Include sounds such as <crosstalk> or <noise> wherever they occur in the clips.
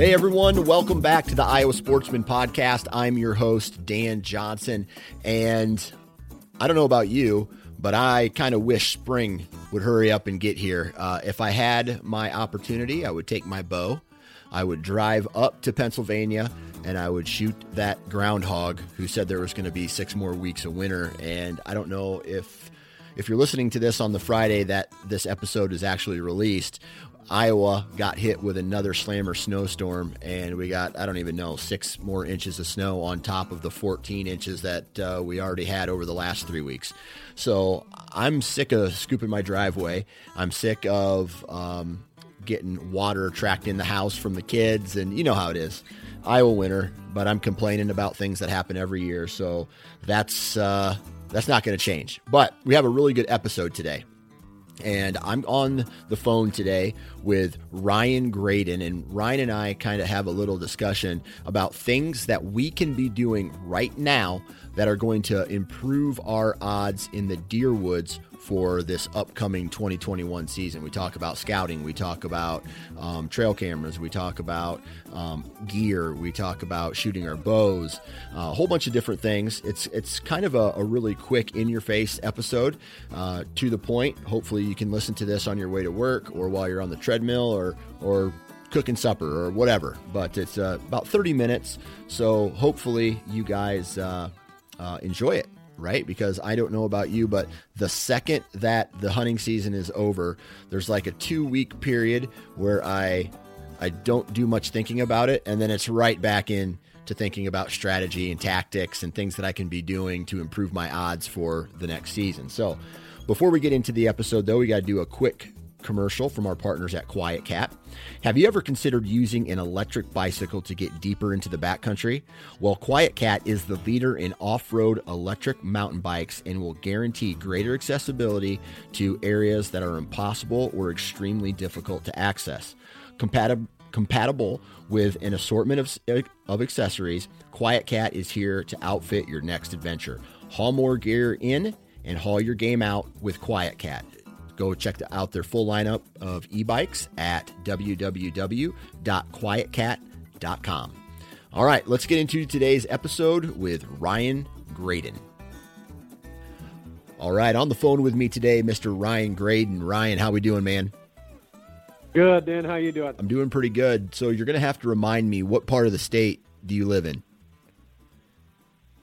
Hey everyone, welcome back to the Iowa Sportsman Podcast. I'm your host, Dan Johnson, and I don't know about you, but I kind of wish spring would hurry up and get here. Uh, if I had my opportunity, I would take my bow, I would drive up to Pennsylvania, and I would shoot that groundhog who said there was going to be six more weeks of winter. And I don't know if if you're listening to this on the Friday that this episode is actually released, Iowa got hit with another slammer snowstorm, and we got, I don't even know, six more inches of snow on top of the 14 inches that uh, we already had over the last three weeks. So I'm sick of scooping my driveway. I'm sick of um, getting water tracked in the house from the kids, and you know how it is. Iowa winter, but I'm complaining about things that happen every year. So that's uh, that's not going to change. But we have a really good episode today. And I'm on the phone today with Ryan Graydon, and Ryan and I kind of have a little discussion about things that we can be doing right now that are going to improve our odds in the deer woods for this upcoming 2021 season. We talk about scouting, we talk about um, trail cameras, we talk about um, gear, we talk about shooting our bows, uh, a whole bunch of different things. It's it's kind of a, a really quick, in your face episode, uh, to the point. Hopefully, you can listen to this on your way to work or while you're on the treadmill or or cooking supper or whatever. But it's uh, about 30 minutes, so hopefully you guys uh, uh, enjoy it right? Because I don't know about you, but the second that the hunting season is over, there's like a two week period where I I don't do much thinking about it, and then it's right back in to thinking about strategy and tactics and things that I can be doing to improve my odds for the next season. So before we get into the episode, though, we got to do a quick commercial from our partners at Quiet Cat. Have you ever considered using an electric bicycle to get deeper into the backcountry? Well, Quiet Cat is the leader in off road electric mountain bikes and will guarantee greater accessibility to areas that are impossible or extremely difficult to access. Compatible compatible with an assortment of, of accessories, Quiet Cat is here to outfit your next adventure. Haul more gear in and haul your game out with Quiet Cat. Go check out their full lineup of e bikes at www.quietcat.com. All right, let's get into today's episode with Ryan Graydon. All right, on the phone with me today, Mr. Ryan Graydon. Ryan, how we doing, man? Good, Dan. How you doing? I'm doing pretty good. So you're going to have to remind me what part of the state do you live in?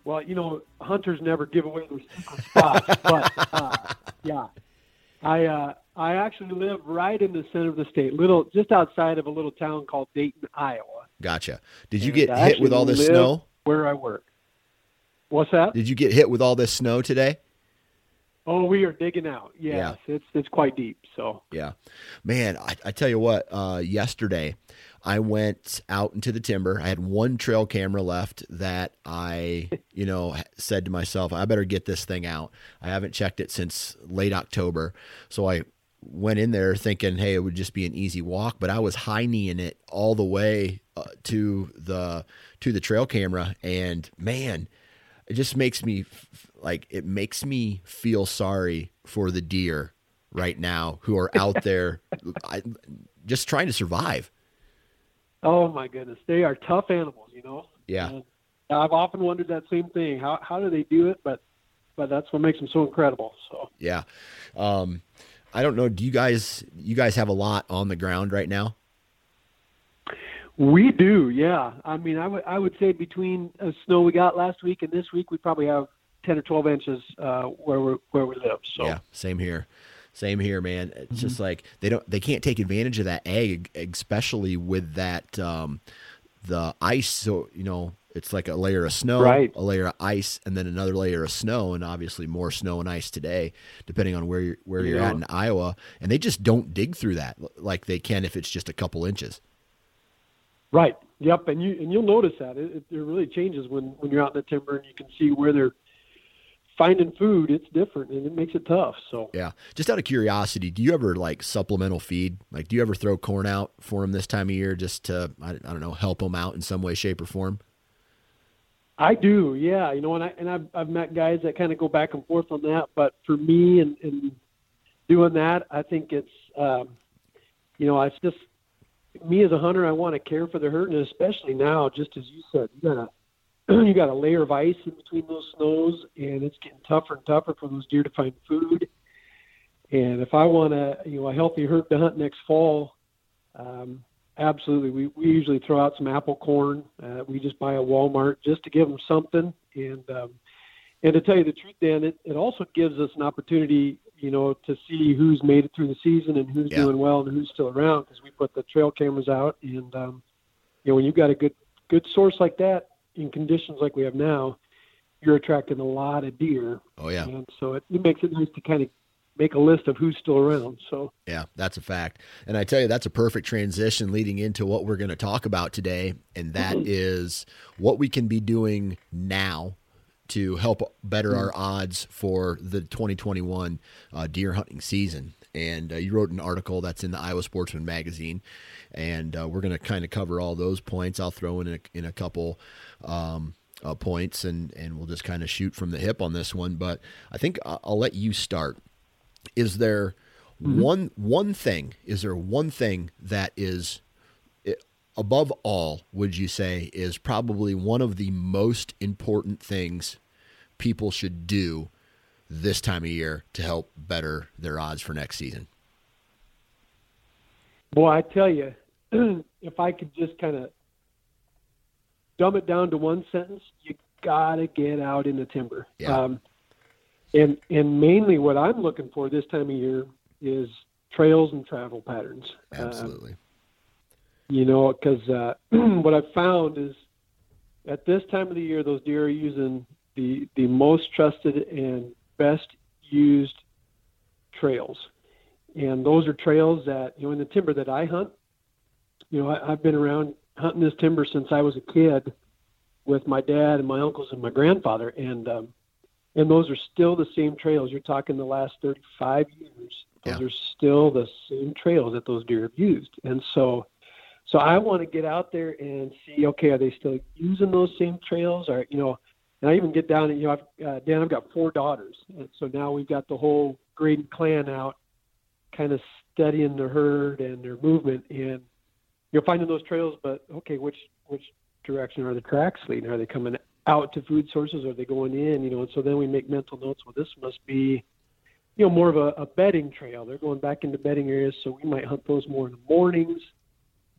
Well, you know, hunters never give away their secret spots, but uh, yeah, I uh, I actually live right in the center of the state, little just outside of a little town called Dayton, Iowa. Gotcha. Did you get hit with all this snow? Where I work. What's that? Did you get hit with all this snow today? Oh, we are digging out. Yes, yeah. it's it's quite deep. So yeah, man, I, I tell you what. Uh, yesterday, I went out into the timber. I had one trail camera left that I, you know, <laughs> said to myself, I better get this thing out. I haven't checked it since late October, so I went in there thinking, hey, it would just be an easy walk. But I was high kneeing it all the way uh, to the to the trail camera, and man, it just makes me like it makes me feel sorry for the deer right now who are out <laughs> there I, just trying to survive. Oh my goodness, they are tough animals, you know. Yeah. And I've often wondered that same thing. How how do they do it? But but that's what makes them so incredible. So yeah, um, I don't know. Do you guys you guys have a lot on the ground right now? We do, yeah. I mean, I would I would say between uh, snow we got last week and this week, we probably have ten or twelve inches uh, where we where we live. So yeah, same here, same here, man. It's mm-hmm. just like they don't they can't take advantage of that egg, especially with that um, the ice. So you know, it's like a layer of snow, right. a layer of ice, and then another layer of snow, and obviously more snow and ice today, depending on where you're where you're at in Iowa. And they just don't dig through that like they can if it's just a couple inches. Right. Yep. And you and you'll notice that it, it really changes when when you're out in the timber and you can see where they're finding food. It's different and it makes it tough. So yeah. Just out of curiosity, do you ever like supplemental feed? Like, do you ever throw corn out for them this time of year just to I, I don't know help them out in some way, shape, or form? I do, yeah. You know, and I and I've I've met guys that kind of go back and forth on that. But for me, and, and doing that, I think it's, um, you know, it's just me as a hunter, I want to care for the herd, and especially now, just as you said, you got a <clears throat> you got a layer of ice in between those snows, and it's getting tougher and tougher for those deer to find food. And if I want a you know a healthy herd to hunt next fall, um, absolutely, we we usually throw out some apple corn. Uh, we just buy at Walmart just to give them something, and um, and to tell you the truth, Dan, it, it also gives us an opportunity you know, to see who's made it through the season and who's yeah. doing well and who's still around because we put the trail cameras out and um, you know when you've got a good good source like that in conditions like we have now, you're attracting a lot of deer. Oh yeah, and so it, it makes it nice to kind of make a list of who's still around. So yeah, that's a fact. And I tell you, that's a perfect transition leading into what we're going to talk about today, and that mm-hmm. is what we can be doing now to help better our odds for the 2021 uh, deer hunting season. And uh, you wrote an article that's in the Iowa Sportsman magazine, and uh, we're going to kind of cover all those points. I'll throw in a, in a couple um, uh, points, and and we'll just kind of shoot from the hip on this one. But I think I'll, I'll let you start. Is there mm-hmm. one one thing? Is there one thing that is above all, would you say, is probably one of the most important things people should do this time of year to help better their odds for next season? Boy, I tell you, <clears throat> if I could just kind of dumb it down to one sentence, you gotta get out in the timber. Yeah. Um, and and mainly what I'm looking for this time of year is trails and travel patterns. Absolutely. Uh, you know, because uh, <clears throat> what I've found is at this time of the year, those deer are using the the most trusted and best used trails, and those are trails that you know in the timber that I hunt. You know, I, I've been around hunting this timber since I was a kid with my dad and my uncles and my grandfather, and um, and those are still the same trails. You're talking the last 35 years. Those yeah. are still the same trails that those deer have used, and so so I want to get out there and see, okay, are they still using those same trails? Or, you know, and I even get down and, you know, I've, uh, Dan, I've got four daughters. And so now we've got the whole Graydon clan out kind of studying the herd and their movement and, you're finding those trails, but okay, which, which direction are the tracks leading? Are they coming out to food sources? Or are they going in? You know, and so then we make mental notes. Well, this must be, you know, more of a, a bedding trail. They're going back into bedding areas, so we might hunt those more in the mornings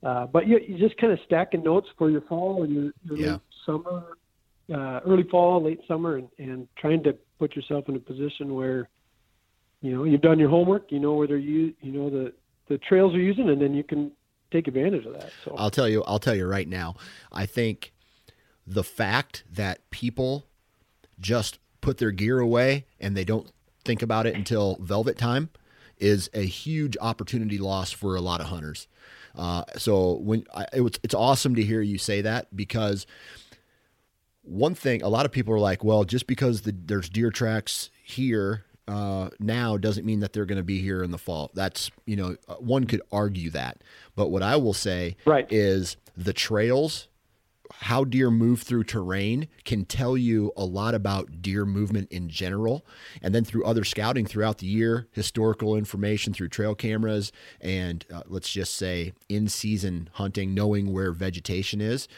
uh, but you, you just kind of stacking notes for your fall and your, your yeah. late summer, uh, early fall, late summer, and, and trying to put yourself in a position where, you know, you've done your homework, you know where they're you, you know the the trails are using, and then you can take advantage of that. So I'll tell you, I'll tell you right now, I think the fact that people just put their gear away and they don't think about it until velvet time is a huge opportunity loss for a lot of hunters. Uh, so when I, it it's awesome to hear you say that because one thing a lot of people are like, well, just because the, there's deer tracks here uh, now doesn't mean that they're going to be here in the fall. That's you know uh, one could argue that, but what I will say right. is the trails how deer move through terrain can tell you a lot about deer movement in general. And then through other scouting throughout the year, historical information through trail cameras, and uh, let's just say in season hunting, knowing where vegetation is,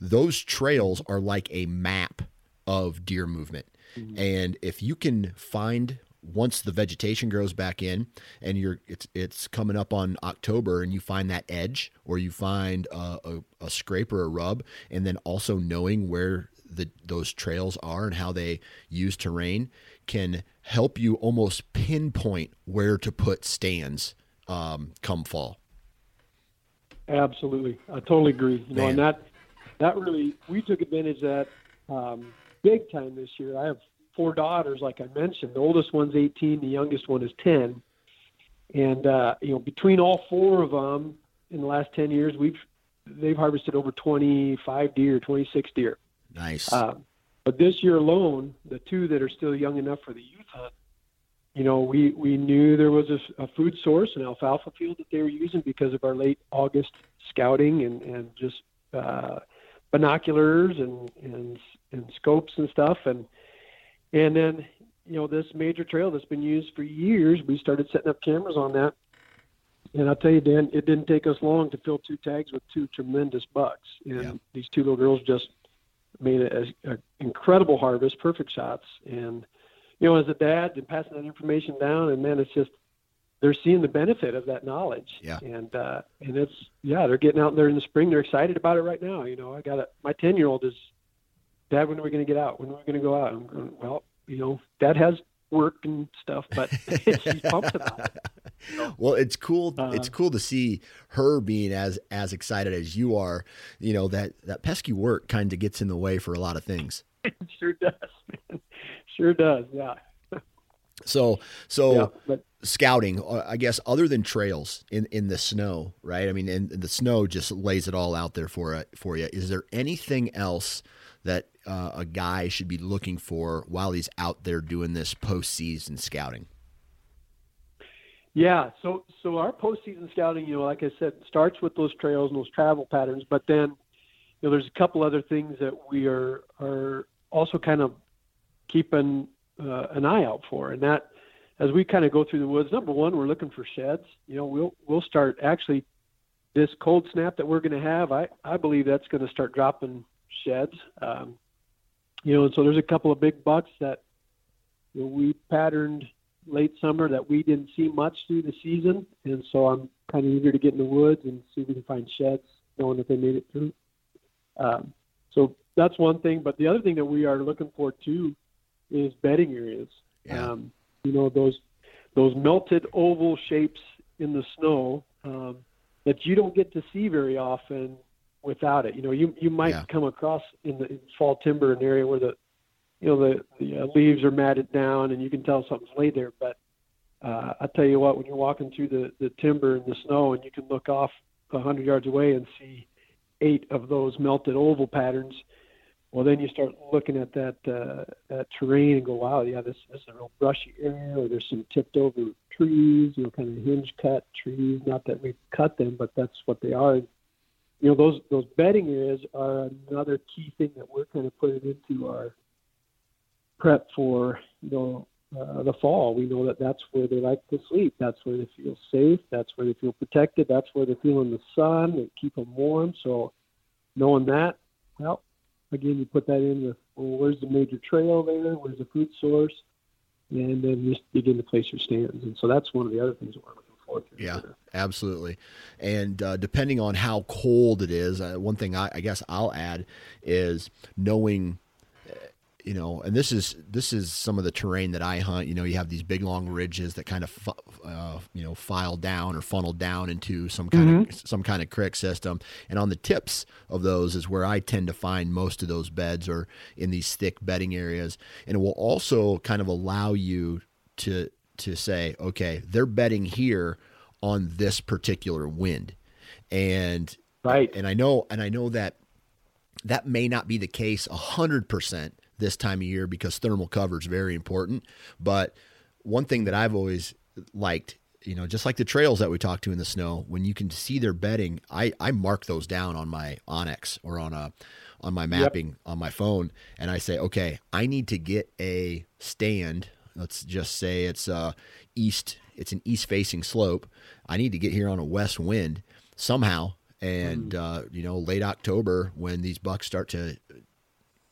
those trails are like a map of deer movement. Mm-hmm. And if you can find once the vegetation grows back in and you're it's it's coming up on October and you find that edge or you find a, a, a scrape or a rub and then also knowing where the those trails are and how they use terrain can help you almost pinpoint where to put stands um, come fall. Absolutely, I totally agree. You know, and that that really we took advantage of that um, big time this year. I have four daughters, like I mentioned. The oldest one's 18, the youngest one is 10. And uh, you know, between all four of them, in the last 10 years, we've they've harvested over 25 deer, 26 deer. Nice. Um, but this year alone, the two that are still young enough for the youth hunt, you know, we we knew there was a, a food source, an alfalfa field that they were using because of our late August scouting and and just uh, binoculars and and and scopes and stuff and and then, you know, this major trail that's been used for years, we started setting up cameras on that. And I'll tell you, Dan, it didn't take us long to fill two tags with two tremendous bucks. And yeah. these two little girls just made an incredible harvest, perfect shots. And, you know, as a dad and passing that information down, and man, it's just, they're seeing the benefit of that knowledge. Yeah. And, uh, and it's, yeah, they're getting out there in the spring. They're excited about it right now. You know, I got it. My 10 year old is Dad, when are we going to get out? When are we going to go out? I'm going, well, you know, Dad has work and stuff, but <laughs> she's pumped about it. <laughs> Well, it's cool. Uh, it's cool to see her being as as excited as you are. You know that that pesky work kind of gets in the way for a lot of things. <laughs> it sure does. Man. Sure does. Yeah. So so yeah, but, scouting, uh, I guess, other than trails in in the snow, right? I mean, and the snow just lays it all out there for it for you. Is there anything else? That uh, a guy should be looking for while he's out there doing this postseason scouting? Yeah, so so our postseason scouting, you know, like I said, starts with those trails and those travel patterns, but then you know, there's a couple other things that we are are also kind of keeping uh, an eye out for, and that as we kind of go through the woods, number one, we're looking for sheds. You know, we'll we'll start actually this cold snap that we're going to have. I I believe that's going to start dropping sheds. Um, you know, and so there's a couple of big bucks that you know, we patterned late summer that we didn't see much through the season, and so I'm kind of eager to get in the woods and see if we can find sheds, knowing that they made it through. Um, so that's one thing, but the other thing that we are looking for too is bedding areas. Yeah. Um, you know those those melted oval shapes in the snow um, that you don't get to see very often without it. You know, you you might yeah. come across in the in fall timber an area where the you know the the uh, leaves are matted down and you can tell something's laid there. But uh, I tell you what, when you're walking through the the timber and the snow and you can look off a hundred yards away and see eight of those melted oval patterns. Well, then you start looking at that uh, that terrain and go, wow, yeah, this, this is a real brushy area, or there's some tipped over trees, you know, kind of hinge cut trees. Not that we cut them, but that's what they are you know those those bedding areas are another key thing that we're kind of putting into our prep for you know uh, the fall. We know that that's where they like to sleep. That's where they feel safe. That's where they feel protected. That's where they feel in the sun. They keep them warm. So knowing that, well, again, you put that in with well, where's the major trail there? Where's the food source? And then just begin to place your stands. And so that's one of the other things that we're looking. Yeah, absolutely. And uh, depending on how cold it is, uh, one thing I, I, guess I'll add is knowing. Uh, you know, and this is this is some of the terrain that I hunt. You know, you have these big long ridges that kind of uh, you know file down or funnel down into some kind mm-hmm. of some kind of creek system, and on the tips of those is where I tend to find most of those beds, or in these thick bedding areas, and it will also kind of allow you to to say, okay, they're betting here on this particular wind, and right, and I know, and I know that that may not be the case hundred percent this time of year because thermal cover is very important. But one thing that I've always liked you know, just like the trails that we talked to in the snow, when you can see their bedding, I, I mark those down on my onX or on a on my mapping yep. on my phone, and I say, okay, I need to get a stand. Let's just say it's uh, east. It's an east facing slope. I need to get here on a west wind somehow, and mm. uh, you know, late October when these bucks start to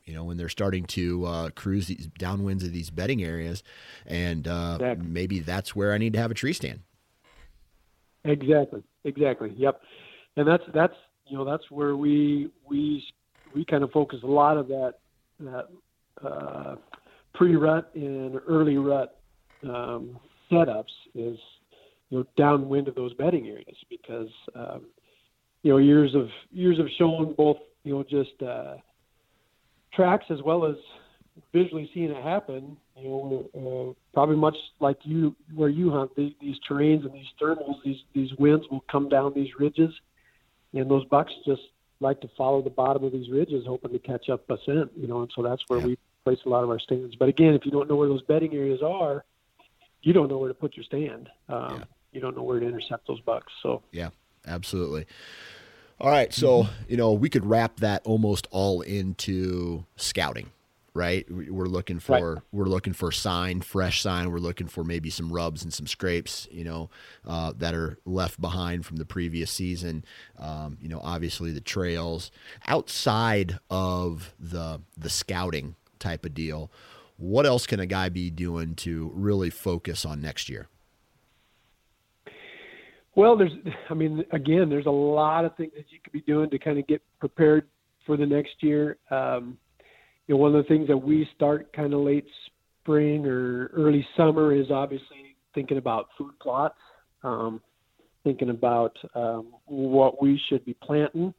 you know, when they're starting to uh, cruise these downwinds of these bedding areas, and uh, exactly. maybe that's where I need to have a tree stand. Exactly. Exactly. Yep. And that's that's you know that's where we we we kind of focus a lot of that that uh, pre-rut and early rut um, setups is you know downwind of those bedding areas because um, you know years of years have shown both you know just uh, tracks as well as visually seeing it happen. You know, uh, probably much like you where you hunt the, these terrains and these thermals, these these winds will come down these ridges, and those bucks just like to follow the bottom of these ridges, hoping to catch up a scent. You know, and so that's where yeah. we place a lot of our stands. But again, if you don't know where those bedding areas are, you don't know where to put your stand. Um, yeah. You don't know where to intercept those bucks. So yeah, absolutely. All right, so mm-hmm. you know we could wrap that almost all into scouting, right? We're looking for right. we're looking for sign, fresh sign. We're looking for maybe some rubs and some scrapes, you know, uh, that are left behind from the previous season. Um, you know, obviously the trails outside of the the scouting type of deal. What else can a guy be doing to really focus on next year? Well, there's, I mean, again, there's a lot of things that you could be doing to kind of get prepared for the next year. Um, you know, one of the things that we start kind of late spring or early summer is obviously thinking about food plots, um, thinking about um, what we should be planting,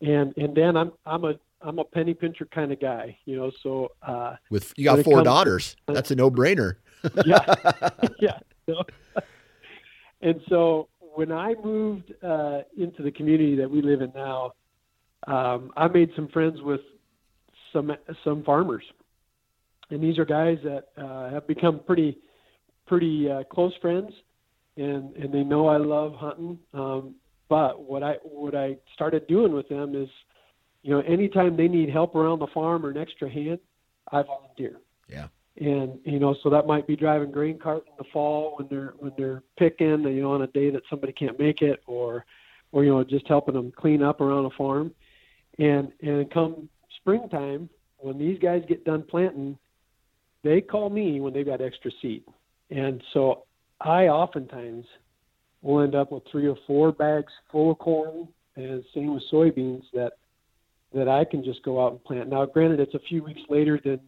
and and then I'm I'm a I'm a penny pincher kind of guy, you know. So uh, with you got four daughters, to, <laughs> that's a no brainer. <laughs> yeah, <laughs> yeah. So, and so when I moved uh, into the community that we live in now, um, I made some friends with some some farmers, and these are guys that uh, have become pretty pretty uh, close friends, and and they know I love hunting. Um, but what I what I started doing with them is, you know, anytime they need help around the farm or an extra hand, I volunteer. Yeah. And you know so that might be driving grain cart in the fall when they're when they're picking you know on a day that somebody can't make it or or you know just helping them clean up around a farm. And and come springtime when these guys get done planting they call me when they've got extra seed. And so i oftentimes will end up with three or four bags full of corn and same with soybeans that that i can just go out and plant now granted it's a few weeks later than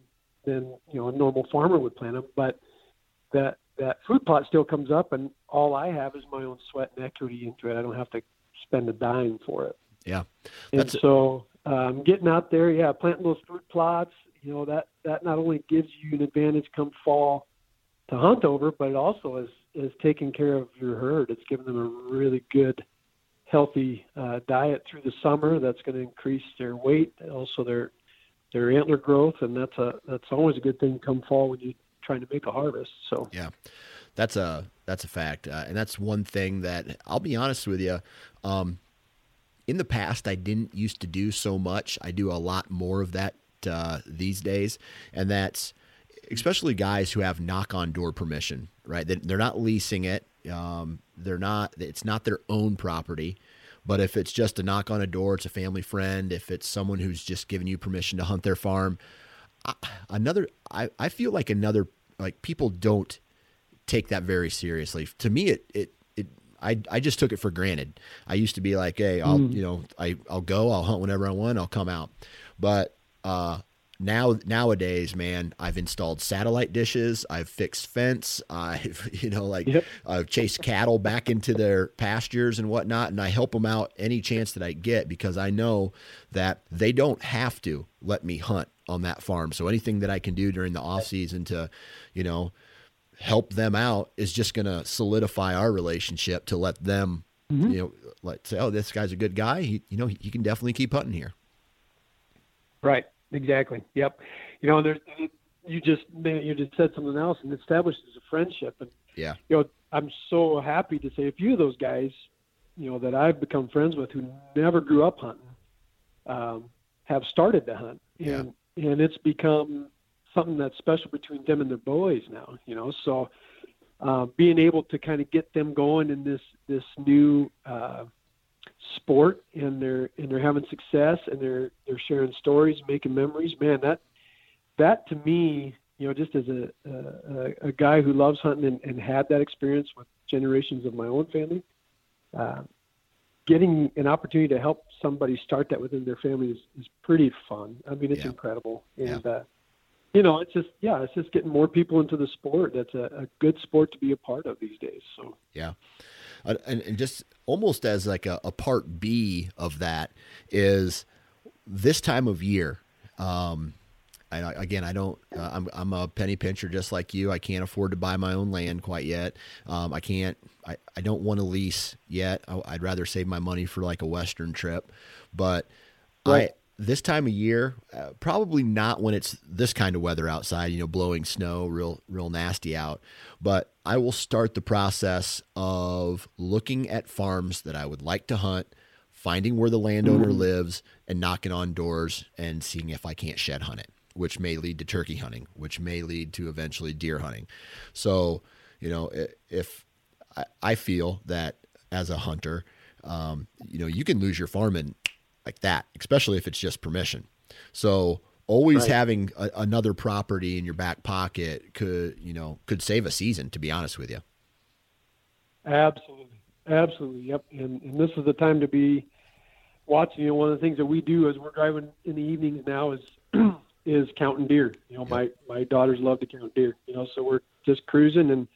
than you know a normal farmer would plant them. But that that food plot still comes up, and all I have is my own sweat and equity into it. I don't have to spend a dime for it. Yeah, and so um, getting out there, yeah, planting those fruit plots. You know that that not only gives you an advantage come fall to hunt over, but it also is is taking care of your herd. It's giving them a really good, healthy uh, diet through the summer. That's going to increase their weight, also their their antler growth, and that's a that's always a good thing come fall when you're trying to make a harvest. So yeah, that's a that's a fact, uh, and that's one thing that I'll be honest with you. Um, in the past, I didn't used to do so much. I do a lot more of that uh, these days, and that's especially guys who have knock on door permission. Right, they're not leasing it. Um, they're not. It's not their own property. But if it's just a knock on a door, it's a family friend. If it's someone who's just giving you permission to hunt their farm, I, another, I, I feel like another, like people don't take that very seriously. To me, it, it, it, I, I just took it for granted. I used to be like, Hey, I'll, mm. you know, I, I'll go, I'll hunt whenever I want, I'll come out. But, uh, now nowadays, man, I've installed satellite dishes, I've fixed fence, <laughs> I've you know like yep. I've chased cattle back into their pastures and whatnot, and I help them out any chance that I get because I know that they don't have to let me hunt on that farm. So anything that I can do during the off season to, you know, help them out is just going to solidify our relationship to let them, mm-hmm. you know, let say, oh, this guy's a good guy. He, you know, he, he can definitely keep hunting here. Right. Exactly. Yep. You know, there's, you just, you just said something else and establishes a friendship. And, yeah, you know, I'm so happy to say a few of those guys, you know, that I've become friends with who never grew up hunting, um, have started to hunt. And, yeah. and it's become something that's special between them and their boys now, you know. So uh, being able to kind of get them going in this this new uh, sport and they're and they're having success and they're they're sharing stories, making memories, man, that that to me, you know, just as a a, a guy who loves hunting and, and had that experience with generations of my own family, uh, getting an opportunity to help somebody start that within their family is, is pretty fun. I mean, it's yeah. incredible, and yeah. uh, you know, it's just yeah, it's just getting more people into the sport. That's a, a good sport to be a part of these days. So yeah, and, and just almost as like a, a, part B of that is this time of year. Um, I, again, I don't. Uh, I'm I'm a penny pincher just like you. I can't afford to buy my own land quite yet. Um, I can't. I, I don't want to lease yet. I, would rather save my money for like a western trip, but right. This time of year, uh, probably not when it's this kind of weather outside, you know, blowing snow, real, real nasty out. But I will start the process of looking at farms that I would like to hunt, finding where the landowner mm-hmm. lives, and knocking on doors and seeing if I can't shed hunt it, which may lead to turkey hunting, which may lead to eventually deer hunting. So, you know, if I feel that as a hunter, um, you know, you can lose your farm in like that, especially if it's just permission. So always right. having a, another property in your back pocket could, you know, could save a season, to be honest with you. Absolutely. Absolutely. Yep. And, and this is the time to be watching. You know, one of the things that we do as we're driving in the evenings now is, <clears throat> is counting deer. You know, yep. my, my daughters love to count deer, you know, so we're just cruising and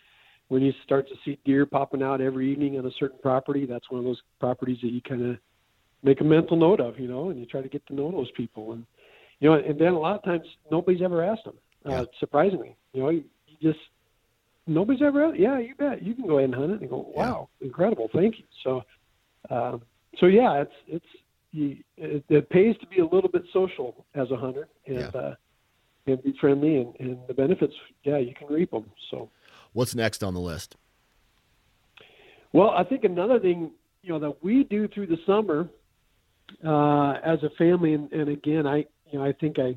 when you start to see deer popping out every evening on a certain property, that's one of those properties that you kind of make a mental note of, you know, and you try to get to know those people. And, you know, and then a lot of times nobody's ever asked them, uh, yeah. surprisingly. You know, you, you just, nobody's ever, yeah, you bet. You can go ahead and hunt it and go, wow, yeah. incredible, thank you. So, um, so yeah, it's, it's, you, it, it pays to be a little bit social as a hunter and, yeah. uh, and be friendly and, and the benefits, yeah, you can reap them. So, what's next on the list? Well, I think another thing, you know, that we do through the summer uh, as a family, and, and again, I you know I think I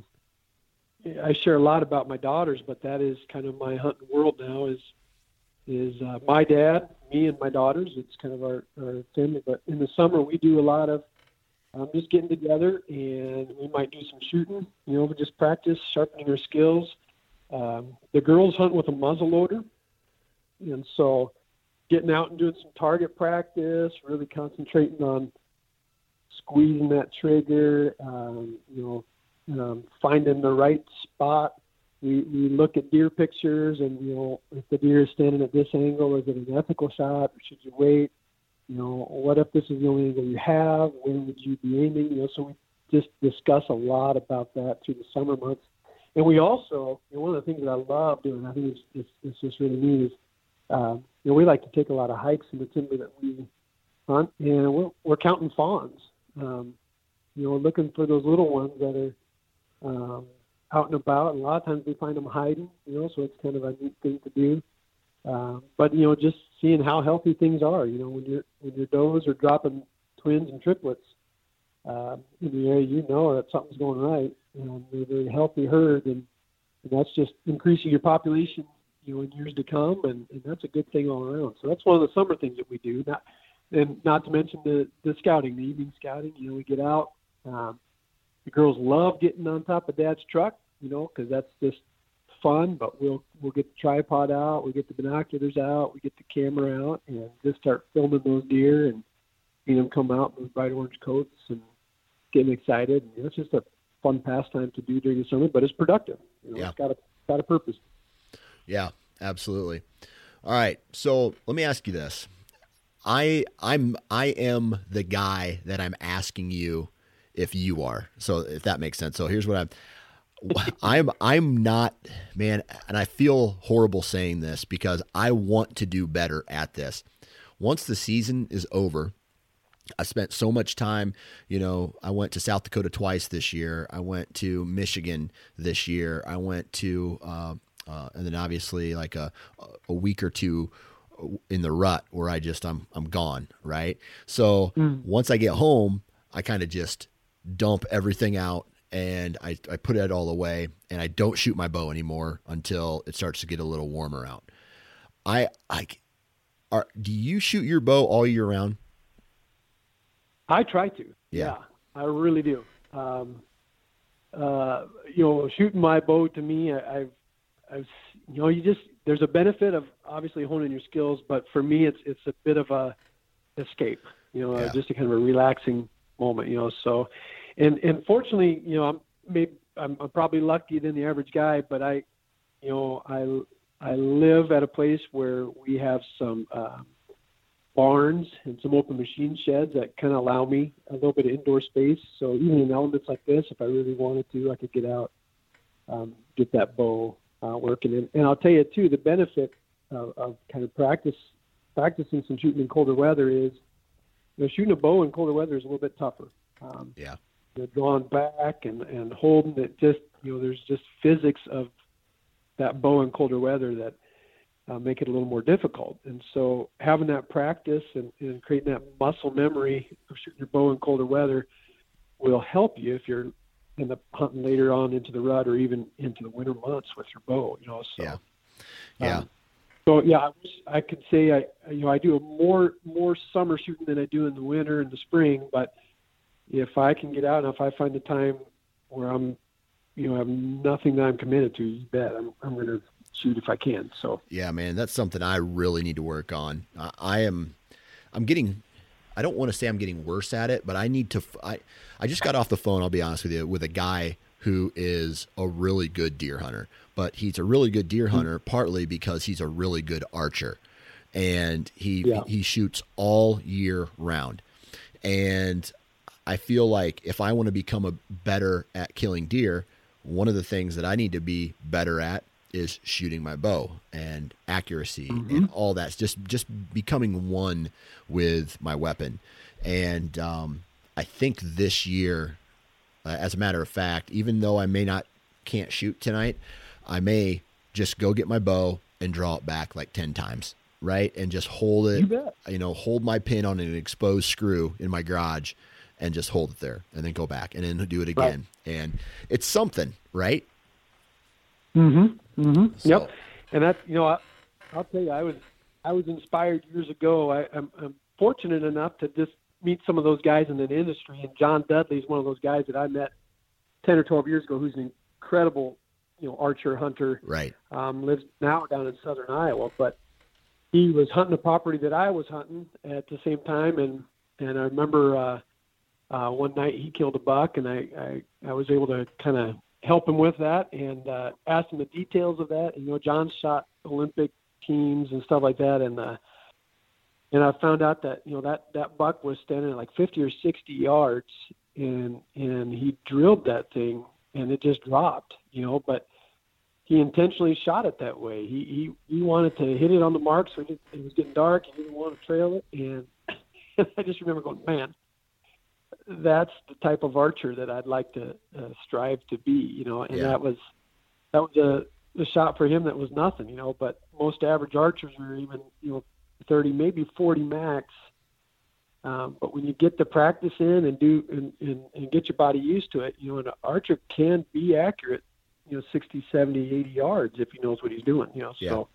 I share a lot about my daughters, but that is kind of my hunting world now. Is is uh, my dad, me, and my daughters. It's kind of our, our family. But in the summer, we do a lot of um, just getting together, and we might do some shooting. You know, we just practice sharpening our skills. Um, the girls hunt with a muzzle loader, and so getting out and doing some target practice, really concentrating on squeezing that trigger, um, you know, um, finding the right spot. We, we look at deer pictures and, you know, if the deer is standing at this angle, is it an ethical shot or should you wait? You know, what if this is the only angle you have? Where would you be aiming? You know, so we just discuss a lot about that through the summer months. And we also, you know, one of the things that I love doing, I think it's, it's, it's just really neat, is, uh, you know, we like to take a lot of hikes in the timber that we hunt, and we're, we're counting fawns um, you know, looking for those little ones that are um, out and about. And a lot of times we find them hiding, you know, so it's kind of a neat thing to do. Uh, but you know, just seeing how healthy things are. You know, when your when your does are dropping twins and triplets uh, in the area, you know that something's going right. And they're a very healthy herd, and, and that's just increasing your population, you know, in years to come, and, and that's a good thing all around. So that's one of the summer things that we do. Not and not to mention the the scouting, the evening scouting. You know, we get out. Um, the girls love getting on top of Dad's truck. You know, because that's just fun. But we'll we'll get the tripod out, we get the binoculars out, we get the camera out, and just start filming those deer and seeing them come out in bright orange coats and getting excited. And you know, it's just a fun pastime to do during the summer, but it's productive. You know, yeah. it's got a got a purpose. Yeah, absolutely. All right, so let me ask you this I I'm I am the guy that I'm asking you if you are. So if that makes sense. So here's what I'm <laughs> I'm I'm not man, and I feel horrible saying this because I want to do better at this. Once the season is over, I spent so much time, you know, I went to South Dakota twice this year. I went to Michigan this year. I went to, uh, uh, and then obviously like a, a week or two in the rut where I just, I'm, I'm gone. Right. So mm. once I get home, I kind of just dump everything out and I, I put it all away and I don't shoot my bow anymore until it starts to get a little warmer out. I, I, are, do you shoot your bow all year round? I try to. Yeah, yeah I really do. Um, uh, you know, shooting my bow to me, I, I've, I've, you know, you just there's a benefit of obviously honing your skills, but for me, it's it's a bit of a escape. You know, yeah. uh, just a kind of a relaxing moment. You know, so, and and fortunately, you know, I'm maybe I'm, I'm probably luckier than the average guy, but I, you know, I I live at a place where we have some. Um, barns and some open machine sheds that kind of allow me a little bit of indoor space. So even in elements like this, if I really wanted to, I could get out, um, get that bow uh, working. And, and I'll tell you too, the benefit of, of kind of practice, practicing some shooting in colder weather is, you know, shooting a bow in colder weather is a little bit tougher. Um, yeah. You know, drawing back and, and holding it just, you know, there's just physics of that bow in colder weather that uh, make it a little more difficult. And so having that practice and, and creating that muscle memory of shooting your bow in colder weather will help you if you're end up hunting later on into the rut or even into the winter months with your bow. You know, so yeah, yeah. Um, so yeah, I, wish I could say I you know I do a more more summer shooting than I do in the winter and the spring, but if I can get out and if I find the time where I'm you know have nothing that I'm committed to, you bet I'm I'm going to shoot if I can. So yeah, man, that's something I really need to work on. I, I am, I'm getting. I don't want to say I'm getting worse at it, but I need to. I I just got off the phone. I'll be honest with you, with a guy who is a really good deer hunter, but he's a really good deer mm-hmm. hunter partly because he's a really good archer, and he yeah. he shoots all year round, and I feel like if I want to become a better at killing deer, one of the things that I need to be better at is shooting my bow and accuracy mm-hmm. and all that's just just becoming one with my weapon. And um, i think this year uh, as a matter of fact even though i may not can't shoot tonight i may just go get my bow and draw it back like 10 times right? And just hold it you, you know hold my pin on an exposed screw in my garage and just hold it there and then go back and then do it again. Right. and it's something right Mm-hmm. Mm-hmm. So. Yep. And that, you know I, I'll tell you I was I was inspired years ago. I, I'm, I'm fortunate enough to just meet some of those guys in the industry, and John Dudley is one of those guys that I met ten or twelve years ago, who's an incredible you know archer hunter. Right. Um, lives now down in southern Iowa, but he was hunting a property that I was hunting at the same time, and and I remember uh, uh, one night he killed a buck, and I I, I was able to kind of help him with that and uh, ask him the details of that. And, You know, John shot Olympic teams and stuff like that, and uh, and I found out that you know that that buck was standing at like 50 or 60 yards, and and he drilled that thing, and it just dropped. You know, but he intentionally shot it that way. He he he wanted to hit it on the mark, so it, it was getting dark. He didn't want to trail it, and <laughs> I just remember going, man, that's the type of archer that I'd like to uh, strive to be, you know, and yeah. that was that was a, a shot for him that was nothing, you know, but most average archers are even, you know, 30, maybe 40 max. Um, but when you get the practice in and do and, and, and get your body used to it, you know, an archer can be accurate, you know, 60, 70, 80 yards if he knows what he's doing, you know. Yeah. So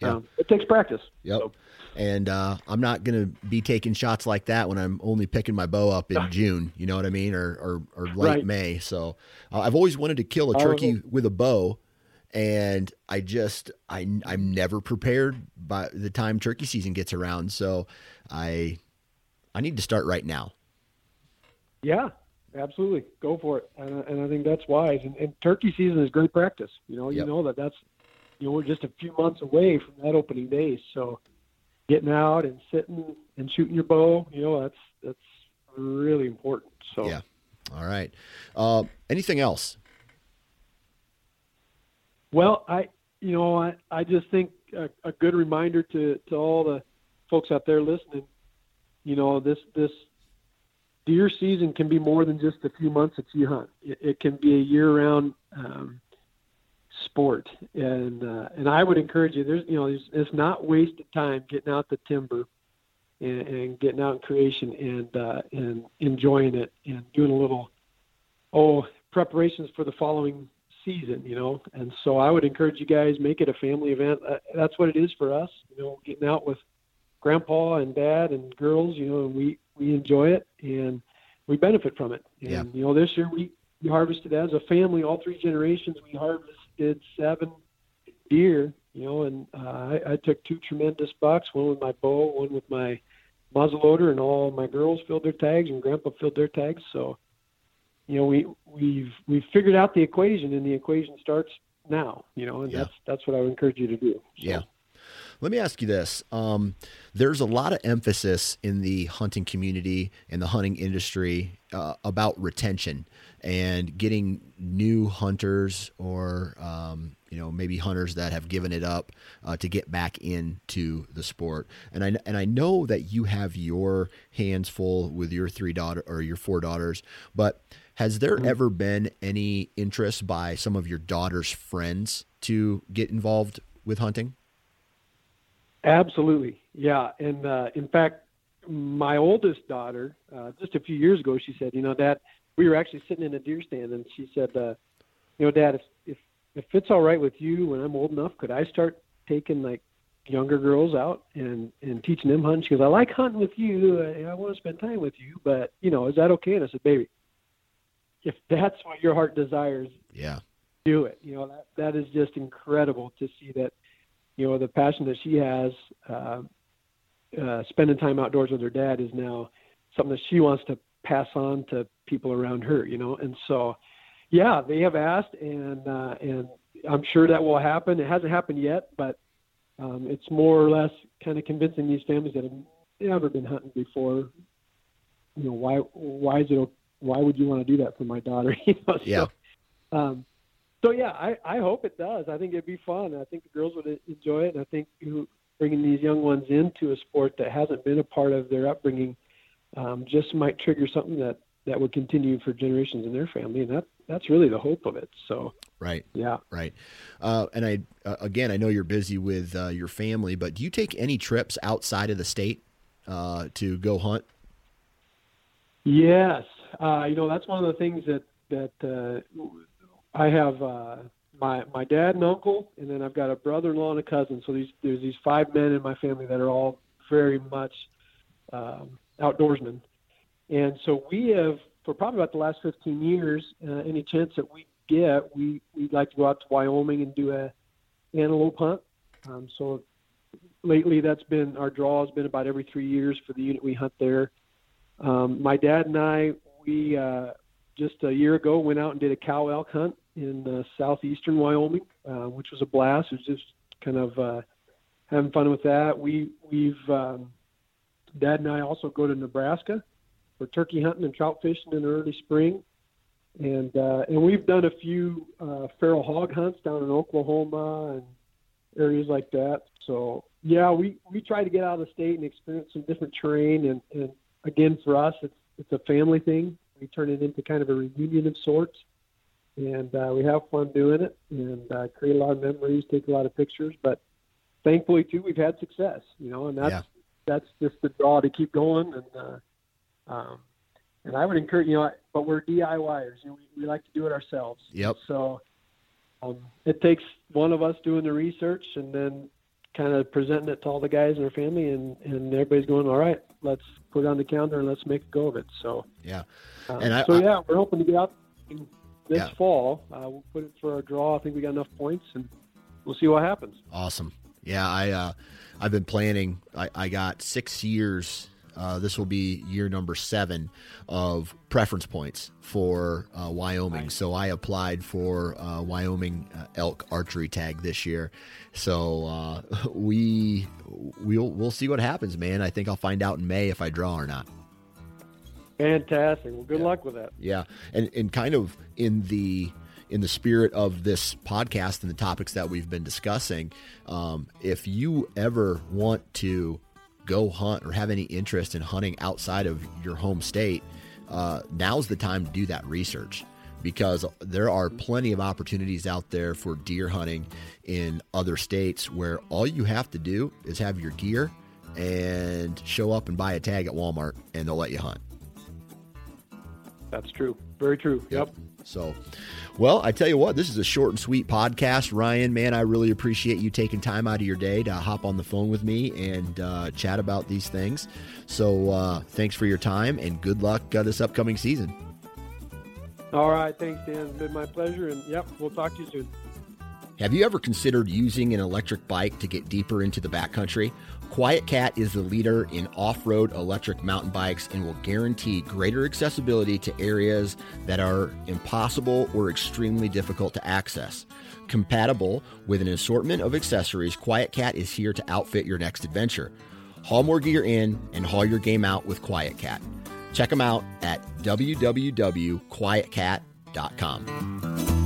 yeah. Um, it takes practice. Yep. So. And uh, I'm not going to be taking shots like that when I'm only picking my bow up in <laughs> June. You know what I mean, or or, or late right. May. So uh, I've always wanted to kill a turkey with a bow, and I just I I'm never prepared by the time turkey season gets around. So I I need to start right now. Yeah, absolutely. Go for it, and, and I think that's wise. And, and turkey season is great practice. You know, yep. you know that that's you know, we're just a few months away from that opening day. So getting out and sitting and shooting your bow, you know, that's that's really important. So yeah. All right. Uh, anything else? Well, I you know I I just think a, a good reminder to to all the folks out there listening. You know this this deer season can be more than just a few months that you hunt. It, it can be a year-round um, sport, and uh, and I would encourage you. There's you know there's, it's not wasted time getting out the timber and, and getting out in creation and uh, and enjoying it and doing a little oh preparations for the following season. You know, and so I would encourage you guys make it a family event. Uh, that's what it is for us. You know, getting out with grandpa and dad and girls. You know, and we we enjoy it and we benefit from it. And Yeah. you know, this year we we harvested as a family, all three generations. We harvested seven deer. You know, and uh, I, I took two tremendous bucks, one with my bow, one with my muzzleloader, and all my girls filled their tags, and Grandpa filled their tags. So, you know, we we've we've figured out the equation, and the equation starts now. You know, and Yeah. that's that's what I would encourage you to do. So, Yeah. Let me ask you this. Um, there's a lot of emphasis in the hunting community and the hunting industry uh, about retention and getting new hunters or, um, you know, maybe hunters that have given it up uh, to get back into the sport. And I, and I know that you have your hands full with your three daughter or your four daughters, but has there ever been any interest by some of your daughter's friends to get involved with hunting? Absolutely, yeah. And uh, in fact, my oldest daughter, uh, just a few years ago, she said, "You know, Dad, we were actually sitting in a deer stand, and she said, uh, you know, Dad, if if if it's all right with you, when I'm old enough, could I start taking like younger girls out and and teaching them hunting?" She goes, "I like hunting with you. I, I want to spend time with you, but you know, is that okay?" And I said, "Baby, if that's what your heart desires, Yeah. do it. You know, that that is just incredible to see that, you know, the passion that she has, uh, uh, spending time outdoors with her dad is now something that she wants to pass on to people around her. You know, and so, yeah, they have asked, and uh, and I'm sure that will happen. It hasn't happened yet, but um, it's more or less kind of convincing these families that have never been hunting before. You know, why why is it why would you want to do that for my daughter? <laughs> you know, Yeah. so, um, so yeah, I, I hope it does. I think it'd be fun. I think the girls would enjoy it, and I think who- bringing these young ones into a sport that hasn't been a part of their upbringing um, just might trigger something that that would continue for generations in their family, and that that's really the hope of it. So Right. yeah, Right. Uh, and I, uh, again, I know you're busy with uh, your family, but do you take any trips outside of the state uh, to go hunt? Yes, uh, you know that's one of the things that that uh, I have uh, my my dad and uncle, and then I've got a brother-in-law and a cousin. So these there's these five men in my family that are all very much um, outdoorsmen, and so we have for probably about the last 15 years, uh, any chance that we get, we we'd like to go out to Wyoming and do a antelope hunt. Um, so lately, that's been our draw has been about every three years for the unit we hunt there. Um, my dad and I, we uh, just a year ago went out and did a cow elk hunt in uh, southeastern Wyoming, uh, which was a blast. It was just kind of uh, having fun with that. We we've um, dad and I also go to Nebraska for turkey hunting and trout fishing in the early spring, and uh, and we've done a few uh, feral hog hunts down in Oklahoma and areas like that. So yeah, we we try to get out of the state and experience some different terrain. And, and again, for us, it's it's a family thing. We turn it into kind of a reunion of sorts, and uh, we have fun doing it and uh, create a lot of memories, take a lot of pictures. But thankfully, too, we've had success. You know, and that's Yeah. that's just the draw to keep going. And uh, um, and I would encourage you know, but we're DIYers. You know, we, we like to do it ourselves. Yep. So um, it takes one of us doing the research and then kind of presenting it to all the guys in our family, and, and everybody's going, all right, let's put it on the calendar and let's make a go of it. So, Yeah. um, And I- so I- yeah, we're hoping to get out this Yeah. fall. Uh, we'll put it for our draw. I think we got enough points, and we'll see what happens. Awesome. Yeah, I uh, I've been planning. I, I got six years. Uh, this will be year number seven of preference points for uh, Wyoming. So I applied for uh, Wyoming uh, elk archery tag this year. So uh, <laughs> we we'll we'll see what happens, man. I think I'll find out in May if I draw or not. Fantastic. Well, good Yeah. luck with that. Yeah, and and kind of in the in the spirit of this podcast and the topics that we've been discussing, um, if you ever want to go hunt or have any interest in hunting outside of your home state, uh, now's the time to do that research because there are plenty of opportunities out there for deer hunting in other states where all you have to do is have your gear and show up and buy a tag at Walmart and they'll let you hunt. That's true. Very true. Yep. So, well, I tell you what, this is a short and sweet podcast. Ryan, man, I really appreciate you taking time out of your day to hop on the phone with me and uh, chat about these things. So, uh, thanks for your time and good luck uh, this upcoming season. All right. Thanks, Dan. It's been my pleasure. And, yep, we'll talk to you soon. Have you ever considered using an electric bike to get deeper into the backcountry? QuietKat is the leader in off road electric mountain bikes and will guarantee greater accessibility to areas that are impossible or extremely difficult to access. Compatible with an assortment of accessories, QuietKat is here to outfit your next adventure. Haul more gear in and haul your game out with QuietKat. Check them out at www.quietkat.com.